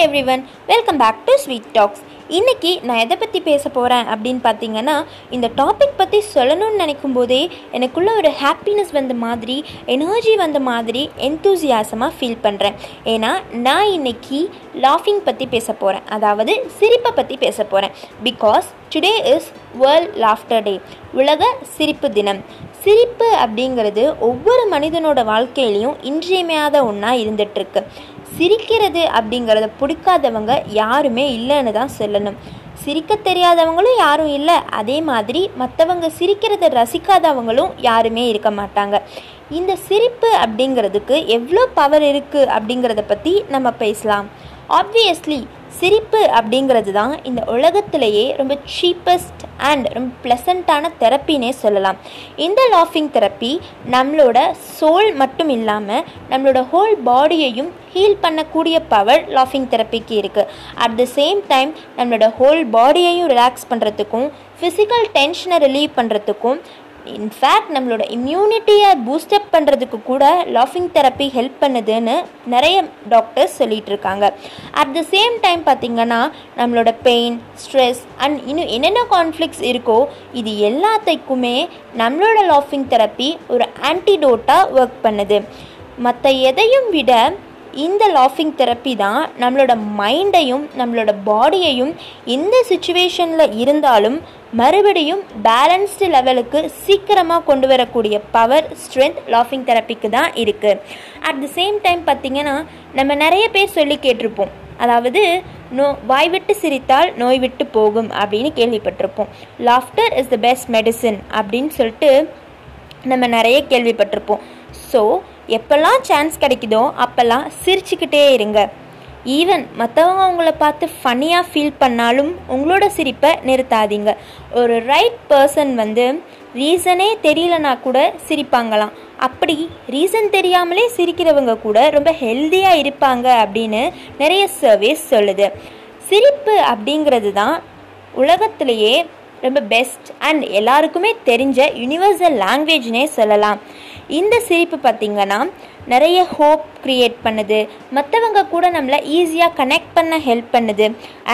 Everyone welcome back to sweet talks இன்றைக்கி நான் எதை பற்றி பேச போகிறேன் அப்படின்னு பார்த்தீங்கன்னா இந்த டாபிக் பற்றி சொல்லணும்னு நினைக்கும் போதே எனக்குள்ளே ஒரு ஹாப்பினஸ் வந்த மாதிரி எனர்ஜி வந்த மாதிரி என்தூசியாசமாக ஃபீல் பண்ணுறேன் ஏன்னா நான் இன்னைக்கு லாஃபிங் பற்றி பேச போகிறேன் அதாவது சிரிப்பை பற்றி பேச போகிறேன் because today is world laughter day உலக சிரிப்பு தினம். சிரிப்பு அப்படிங்கிறது ஒவ்வொரு மனிதனோட வாழ்க்கையிலையும் இன்றியமையாத ஒன்றா இருந்துகிட்ருக்கு சிரிக்கிறது அப்படிங்கிறத பிடிக்காதவங்க யாருமே இல்லைன்னு தான் சொல்லணும். சிரிக்க தெரியாதவங்களும் யாரும் இல்லை. அதே மாதிரி மற்றவங்க சிரிக்கிறத ரசிக்காதவங்களும் யாருமே இருக்க மாட்டாங்க. இந்த சிரிப்பு அப்படிங்கிறதுக்கு எவ்வளோ பவர் இருக்குது அப்படிங்கிறத பற்றி நம்ம பேசலாம். ஆப்வியஸ்லி சிரிப்பு அப்படிங்கிறது தான் இந்த உலகத்திலேயே ரொம்ப சீப்பஸ்ட் அண்ட் ரொம்ப ப்ளசண்ட்டான தெரப்பினே சொல்லலாம். இந்த லாஃபிங் தெரப்பி நம்மளோட சோல் மட்டும் இல்லாமல் நம்மளோட ஹோல் பாடியையும் ஹீல் பண்ணக்கூடிய பவர் லாஃபிங் தெரப்பிக்கு இருக்குது அட் த சேம் டைம் நம்மளோட ஹோல் பாடியையும் ரிலாக்ஸ் பண்ணுறதுக்கும் ஃபிசிக்கல் டென்ஷனை ரிலீவ் பண்ணுறதுக்கும் இன்ஃபேக்ட் நம்மளோட இம்யூனிட்டியை பூஸ்டப் பண்ணுறதுக்கு கூட லாஃபிங் தெரப்பி ஹெல்ப் பண்ணுதுன்னு நிறைய டாக்டர்ஸ் சொல்லிகிட்டு இருக்காங்க அட் த சேம் டைம் பார்த்திங்கன்னா நம்மளோட பெயின் ஸ்ட்ரெஸ் அண்ட் இன்னும் என்னென்ன கான்ஃப்ளிக்ஸ் இருக்கோ இது எல்லாத்துக்குமே நம்மளோட லாஃபிங் தெரப்பி ஒரு ஆன்டிடோட்டாக ஒர்க் பண்ணுது. மற்ற எதையும் விட இந்த லாஃபிங் தெரப்பி தான் நம்மளோட மைண்டையும் நம்மளோட பாடியையும் எந்த சுச்சுவேஷனில் இருந்தாலும் மறுபடியும் பேலன்ஸ்டு லெவலுக்கு சீக்கிரமாக கொண்டு வரக்கூடிய பவர் ஸ்ட்ரென்த் லாஃபிங் தெரப்பிக்கு தான் இருக்குது அட் த சேம் டைம் பார்த்திங்கன்னா நம்ம நிறைய பேர் சொல்லி கேட்டிருப்போம். அதாவது நோ வாய் விட்டு சிரித்தால் நோய் விட்டு போகும் அப்படின்னு கேள்விப்பட்டிருப்போம். Laughter is the best medicine அப்படின்னு சொல்லிட்டு நம்ம நிறைய கேள்விப்பட்டிருப்போம். ஸோ எப்போல்லாம் சான்ஸ் கிடைக்குதோ அப்போல்லாம் சிரிச்சுக்கிட்டே இருங்க. ஈவன் மற்றவங்க உங்களை பார்த்து ஃபன்னியாக ஃபீல் பண்ணாலும் உங்களோட சிரிப்பை நிறுத்தாதீங்க. ஒரு ரைட் பர்சன் வந்து ரீசனே தெரியலனா கூட சிரிப்பாங்களாம். அப்படி ரீசன் தெரியாமலே சிரிக்கிறவங்க கூட ரொம்ப ஹெல்த்தியாக இருப்பாங்க அப்படின்னு நிறைய சர்வேஸ் சொல்லுது. சிரிப்பு அப்படிங்கிறது தான் உலகத்திலேயே ரொம்ப பெஸ்ட் அண்ட் எல்லாருக்குமே தெரிஞ்ச யூனிவர்சல் லாங்குவேஜ்னே சொல்லலாம். இந்த சிரிப்பு பார்த்திங்கன்னா நிறைய ஹோப் க்ரியேட் பண்ணுது. மற்றவங்க கூட நம்மளை ஈஸியாக கனெக்ட் பண்ண ஹெல்ப் பண்ணுது.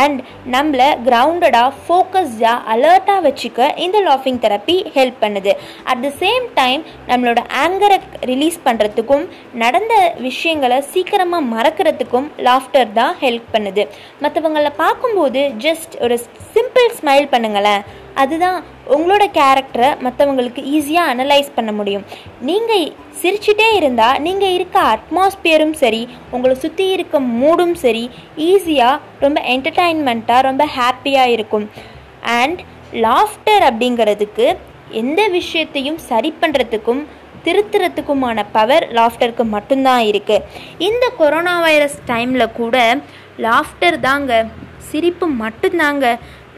அண்ட் நம்மளை கிரவுண்டடாக ஃபோக்கஸ்டாக அலர்ட்டாக வச்சுக்க இந்த லாஃபிங் தெரப்பி ஹெல்ப் பண்ணுது. அட் த சேம் டைம் நம்மளோட ஆங்கரை ரிலீஸ் பண்ணுறதுக்கும் நடந்த விஷயங்களை சீக்கிரமாக மறக்கிறதுக்கும் லாஃப்டர் தான் ஹெல்ப் பண்ணுது. மற்றவங்கள பார்க்கும்போது ஜஸ்ட் ஒரு சிம்பிள் ஸ்மைல் பண்ணுங்களேன். அதுதான் உங்களோட கேரக்டரை மற்றவங்களுக்கு ஈஸியாக அனலைஸ் பண்ண முடியும். நீங்கள் சிரிச்சிட்டே இருந்தால் நீங்கள் இருக்க அட்மாஸ்பியரும் சரி உங்களை சுற்றி இருக்க மூடும் சரி ஈஸியாக ரொம்ப என்டர்டைன்மெண்ட்டாக ரொம்ப ஹாப்பியாக இருக்கும். அண்ட் லாஃப்டர் அப்படிங்கிறதுக்கு எந்த விஷயத்தையும் சரி பண்ணுறதுக்கும் திருத்துறதுக்குமான பவர் லாஃப்டருக்கு மட்டும்தான் இருக்குது இந்த கொரோனா வைரஸ் டைமில் கூட லாஃப்டர் தாங்க சிரிப்பு மட்டும்தாங்க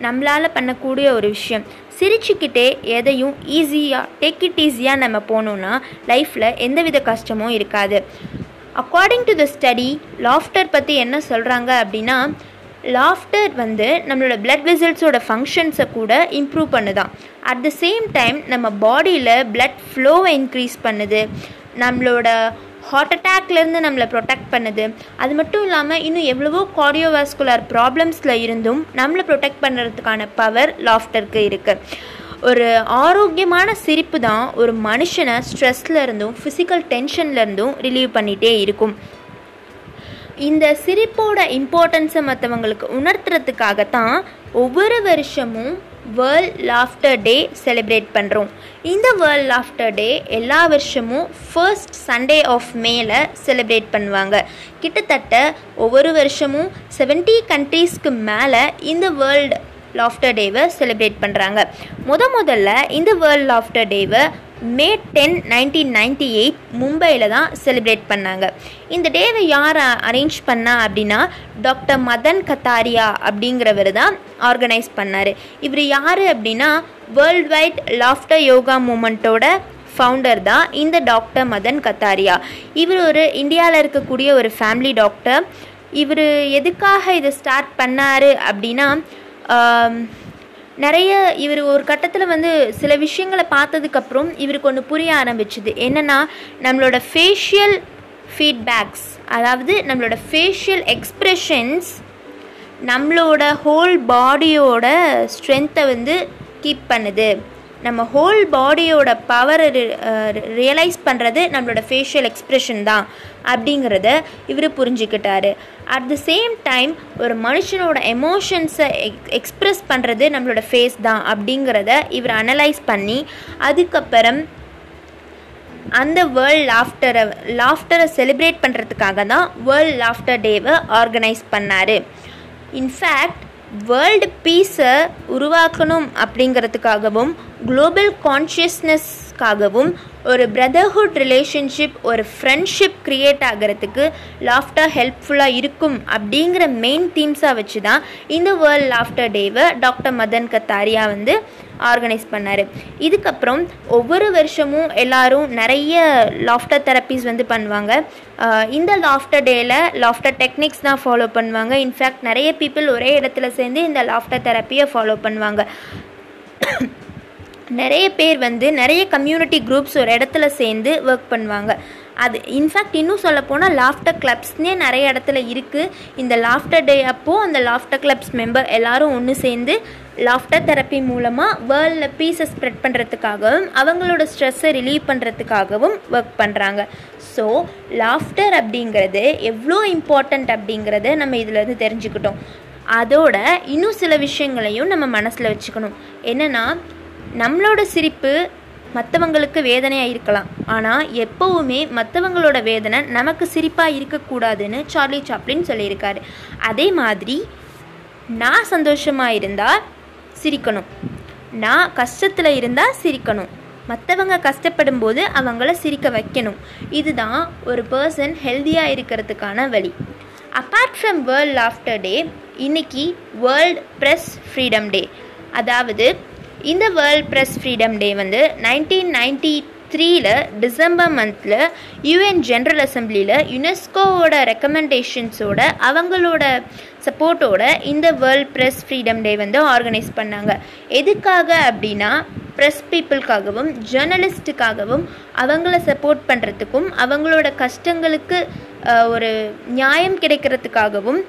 நம்மளால் பண்ணக்கூடிய ஒரு விஷயம். சிரிச்சுக்கிட்டே எதையும் ஈஸியாக டேக் இட் ஈஸியாக நம்ம போனோம்னா லைஃப்பில் எந்தவித கஷ்டமும் இருக்காது. According to the study laughter பற்றி என்ன சொல்கிறாங்க அப்படின்னா லாஃப்டர் வந்து நம்மளோட பிளட் வெசல்ஸோட ஃபங்க்ஷன்ஸை கூட இம்ப்ரூவ் பண்ணுதான். அட் த சேம் டைம் நம்ம பாடியில் பிளட் ஃப்ளோவை இன்க்ரீஸ் பண்ணுது. நம்மளோட ஹார்ட் அட்டாக்லேருந்து நம்மளை ப்ரொடெக்ட் பண்ணுது. அது மட்டும் இல்லாமல் இன்னும் எவ்வளவோ கார்டியோவாஸ்குலர் ப்ராப்ளம்ஸில் இருந்தும் நம்மளை ப்ரொடெக்ட் பண்ணுறதுக்கான பவர் லாஃப்டருக்கு இருக்குது ஒரு ஆரோக்கியமான சிரிப்பு தான் ஒரு மனுஷனை ஸ்ட்ரெஸ்லேருந்தும் ஃபிசிக்கல் டென்ஷன்லேருந்தும் ரிலீவ் பண்ணிகிட்டே இருக்கும். இந்த சிரிப்போட இம்பார்ட்டன்ஸை மற்றவங்களுக்கு உணர்த்துறதுக்காகத்தான் ஒவ்வொரு வருஷமும் வேர்ல்ட் லாஃப்டர் டே செலிப்ரேட் பண்ணுறோம் இந்த வேர்ல்ட் லாஃப்டர் டே எல்லா வருஷமும் ஃபர்ஸ்ட் சண்டே ஆஃப் மேல செலிப்ரேட் பண்ணுவாங்க. கிட்டத்தட்ட ஒவ்வொரு வருஷமும் செவன்ட்டி கண்ட்ரீஸ்க்கு மேலே இந்த வேர்ல்டு லாஃப்டர் டேவை செலிப்ரேட் பண்ணுறாங்க முத முதல்ல இந்த வேர்ல்ட் லாஃப்டர் டேவை May ten nineteen ninety eight மும்பையில் தான் செலிப்ரேட் பண்ணாங்க. இந்த டேவை யார் அரேஞ்ச் பண்ணா அப்படின்னா டாக்டர் மதன் கத்தாரியா அப்படிங்கிறவர் தான் ஆர்கனைஸ் பண்ணார். இவர் யார் அப்படின்னா வேர்ல்டு வைட் லாஃப்டர் யோகா மூமெண்ட்டோட ஃபவுண்டர் தான் இந்த டாக்டர் மதன் கத்தாரியா. இவர் ஒரு இந்தியாவில் இருக்கக்கூடிய ஒரு ஃபேமிலி டாக்டர் இவர் எதுக்காக இதை ஸ்டார்ட் பண்ணார் அப்படின்னா நிறைய இவர் ஒரு கட்டத்தில் வந்து சில விஷயங்களை பார்த்ததுக்கப்புறம் இவருக்கு ஒன்று புரிய ஆரம்பிச்சுது. என்னென்னா நம்மளோட ஃபேஷியல் ஃபீட்பேக்ஸ் அதாவது நம்மளோட ஃபேஷியல் எக்ஸ்ப்ரெஷன்ஸ் நம்மளோட ஹோல் பாடியோட ஸ்ட்ரென்த்தை வந்து கீப் பண்ணுது. நம்ம ஹோல் பாடியோட பவரை ரியலைஸ் பண்ணுறது நம்மளோட ஃபேஷியல் எக்ஸ்ப்ரெஷன் தான். அப்படிங்கிறத இவர் புரிஞ்சுக்கிட்டாரு. அட் த சேம் டைம் ஒரு மனுஷனோட எமோஷன்ஸை எக் எக்ஸ்ப்ரெஸ் பண்ணுறது நம்மளோட ஃபேஸ் தான் அப்படிங்கிறத இவர் அனலைஸ் பண்ணி அதுக்கப்புறம் அந்த வேர்ல்ட் லாஃப்டரை லாஃப்டரை செலிப்ரேட் பண்ணுறதுக்காக தான் வேர்ல்ட் லாஃப்டர் டேவை ஆர்கனைஸ் பண்ணார். இன்ஃபேக்ட் வேர்ல்டு பீஸை உருவாக்கணும் அப்படிங்கிறதுக்காகவும் குளோபல் கான்ஷியஸ்னஸ்க்காகவும் ஒரு பிரதர்ஹுட் ரிலேஷன்ஷிப் ஒரு ஃப்ரெண்ட்ஷிப் க்ரியேட் ஆகிறதுக்கு லாஃப்டர் ஹெல்ப்ஃபுல்லாக இருக்கும் அப்படிங்கிற மெயின் தீம்ஸாக வச்சு தான் இந்த வேர்ல்ட் லாஃப்டர் டேவை டாக்டர் மதன் கத்தாரியா வந்து ஆர்கனைஸ் பண்ணார். இதுக்கப்புறம் ஒவ்வொரு வருஷமும் எல்லாரும் நிறைய லாஃப்டர் தெரப்பீஸ் வந்து பண்ணுவாங்க. இந்த லாஃப்டர் டேயில் லாஃப்டர் டெக்னிக்ஸ் தான் ஃபாலோ பண்ணுவாங்க. இன்ஃபேக்ட் நிறைய பீப்புள் ஒரே இடத்துல சேர்ந்து இந்த லாஃப்டர் தெரப்பியை ஃபாலோ பண்ணுவாங்க. நிறைய பேர் வந்து நிறைய கம்யூனிட்டி குரூப்ஸ் ஒரு இடத்துல சேர்ந்து ஒர்க் பண்ணுவாங்க. அது இன்ஃபேக்ட் இன்னும் சொல்லப்போனால் லாஃப்டர் கிளப்ஸ்னே நிறைய இடத்துல இருக்குது இந்த லாஃப்டர் டே அப்போது அந்த லாஃப்டர் கிளப்ஸ் மெம்பர் எல்லாரும் ஒன்று சேர்ந்து லாஃப்டர் தெரப்பி மூலமாக வேர்ல்டில் பீஸை ஸ்ப்ரெட் பண்ணுறதுக்காகவும் அவங்களோட ஸ்ட்ரெஸ்ஸை ரிலீவ் பண்ணுறதுக்காகவும் ஒர்க் பண்ணுறாங்க ஸோ லாஃப்டர் அப்படிங்கிறது எவ்வளோ இம்பார்ட்டண்ட் அப்படிங்கிறத நம்ம இதிலேருந்து தெரிஞ்சுக்கிட்டோம். அதோட இன்னும் சில விஷயங்களையும் நம்ம மனசில் வச்சுக்கணும். என்னென்னா நம்மளோட சிரிப்பு மற்றவங்களுக்கு வேதனையாக இருக்கலாம். ஆனால் எப்போவுமே மற்றவங்களோட வேதனை நமக்கு சிரிப்பாக இருக்கக்கூடாதுன்னு சார்லி சாப்ளின் சொல்லியிருக்காரு. அதே மாதிரி நான் சந்தோஷமாக இருந்தால் சிரிக்கணும். நான் கஷ்டத்தில் இருந்தால் சிரிக்கணும். மற்றவங்க கஷ்டப்படும் போது அவங்கள சிரிக்க வைக்கணும். இதுதான் ஒரு பர்சன் ஹெல்த்தியாக இருக்கிறதுக்கான வழி. Apart from world laughter day இன்னைக்கு வேர்ல்ட் ப்ரெஸ் ஃப்ரீடம் டே அதாவது இந்த வேர்ல்ட் ப்ரெஸ் ஃப்ரீடம் டே வந்து நைன்டீன் நைன்டி த்ரீல டிசம்பர் மந்தில் யூஎன் ஜென்ரல் அசம்பிளியில் யுனெஸ்கோவோட ரெக்கமெண்டேஷன்ஸோட அவங்களோட சப்போர்ட்டோட இந்த வேர்ல்ட் ப்ரெஸ் ஃப்ரீடம் டே வந்து ஆர்கனைஸ் பண்ணாங்க. எதுக்காக அப்படின்னா ப்ரெஸ் பீப்புளுக்காகவும் ஜேர்னலிஸ்ட்டுக்காகவும் அவங்கள சப்போர்ட் பண்ணுறதுக்கும் அவங்களோட கஷ்டங்களுக்கு ஒரு நியாயம் கிடைக்கிறதுக்காகவும்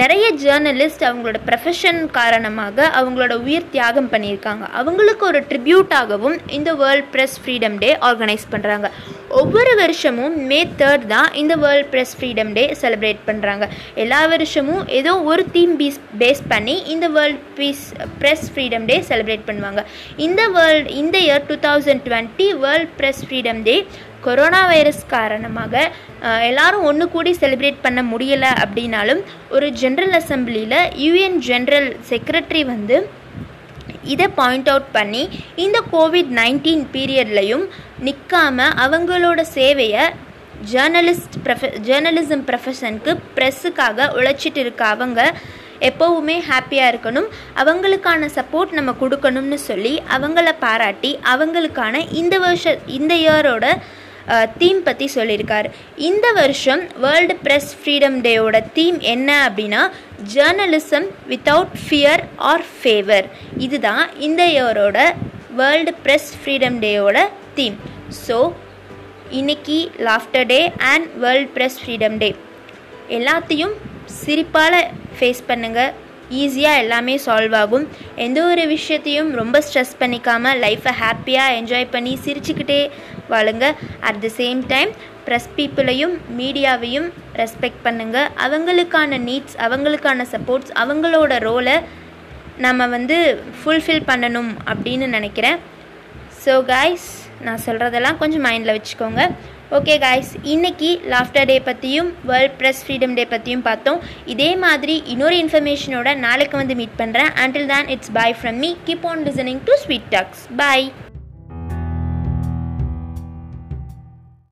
நிறைய ஜேர்னலிஸ்ட் அவங்களோட ப்ரொஃபஷன் காரணமாக அவங்களோட உயிர் தியாகம் பண்ணியிருக்காங்க. அவங்களுக்கு ஒரு ட்ரிபியூட்டாகவும் இந்த world press freedom day organise பண்ணுறாங்க ஒவ்வொரு வருஷமும் மே தேர்ட் தான் இந்த world press freedom day celebrate பண்ணுறாங்க எல்லா வருஷமும் ஏதோ ஒரு தீம் பீஸ் பேஸ் பண்ணி இந்த world peace press freedom day celebrate பண்ணுவாங்க. இந்த வேர்ல்ட் இந்த year two thousand twenty world press freedom day corona virus காரணமாக எல்லாரும் ஒன்று கூடி செலிப்ரேட் பண்ண முடியலை அப்படின்னாலும் ஒரு ஜென்ரல் அசம்பிளியில் யூஎன் ஜென்ரல் செக்ரட்டரி வந்து இதை பாயிண்ட் அவுட் பண்ணி இந்த கோவிட் நைன்டீன் பீரியட்லையும் நிற்காம அவங்களோட சேவையை ஜேர்னலிஸ்ட் ப்ரொஃப ஜேர்னலிசம் ப்ரொஃபஷனுக்கு ப்ரெஸ்ஸுக்காக உழைச்சிட்டு இருக்க அவங்க எப்போவுமே ஹாப்பியாக இருக்கணும். அவங்களுக்கான சப்போர்ட் நம்ம கொடுக்கணும்னு சொல்லி அவங்கள பாராட்டி அவங்களுக்கான இந்த வருஷ இந்த இயரோட தீம் பற்றி சொல்லியிருக்கார். இந்த வருஷம் வேர்ல்டு ப்ரெஸ் ஃப்ரீடம் டேயோட தீம் என்ன அப்படின்னா journalism without fear or favour இதுதான் இந்த இயரோட வேர்ல்டு ப்ரெஸ் ஃப்ரீடம் டேயோட தீம் ஸோ இன்னைக்கு laughter day and world press freedom day எல்லாத்தையும் சிரிப்பால் ஃபேஸ் பண்ணுங்கள் ஈஸியாக எல்லாமே சால்வ் ஆகும். எந்த ஒரு விஷயத்தையும் ரொம்ப ஸ்ட்ரெஸ் பண்ணிக்காமல் லைஃப்பை ஹாப்பியாக என்ஜாய் பண்ணி சிரிச்சுக்கிட்டே வாழுங்க. At the same time press பீப்புளையும் மீடியாவையும் ரெஸ்பெக்ட் பண்ணுங்கள் அவங்களுக்கான நீட்ஸ் அவங்களுக்கான சப்போர்ட்ஸ் அவங்களோட ரோலை நம்ம வந்து ஃபுல்ஃபில் பண்ணணும் அப்படின்னு நினைக்கிறேன். ஸோ காய்ஸ் நான் சொல்கிறதெல்லாம் கொஞ்சம் மைண்டில் வச்சுக்கோங்க. ஓகே காய்ஸ் இன்னைக்கு லாஃப்டர் டே பற்றியும் வேர்ல்ட் ப்ரெஸ் ஃப்ரீடம் டே பற்றியும் பார்த்தோம். இதே மாதிரி இன்னொரு இன்ஃபர்மேஷனோட நாளைக்கு வந்து மீட் பண்ணுறேன் அண்டில் தான் it's bye from me keep on listening to sweet talks bye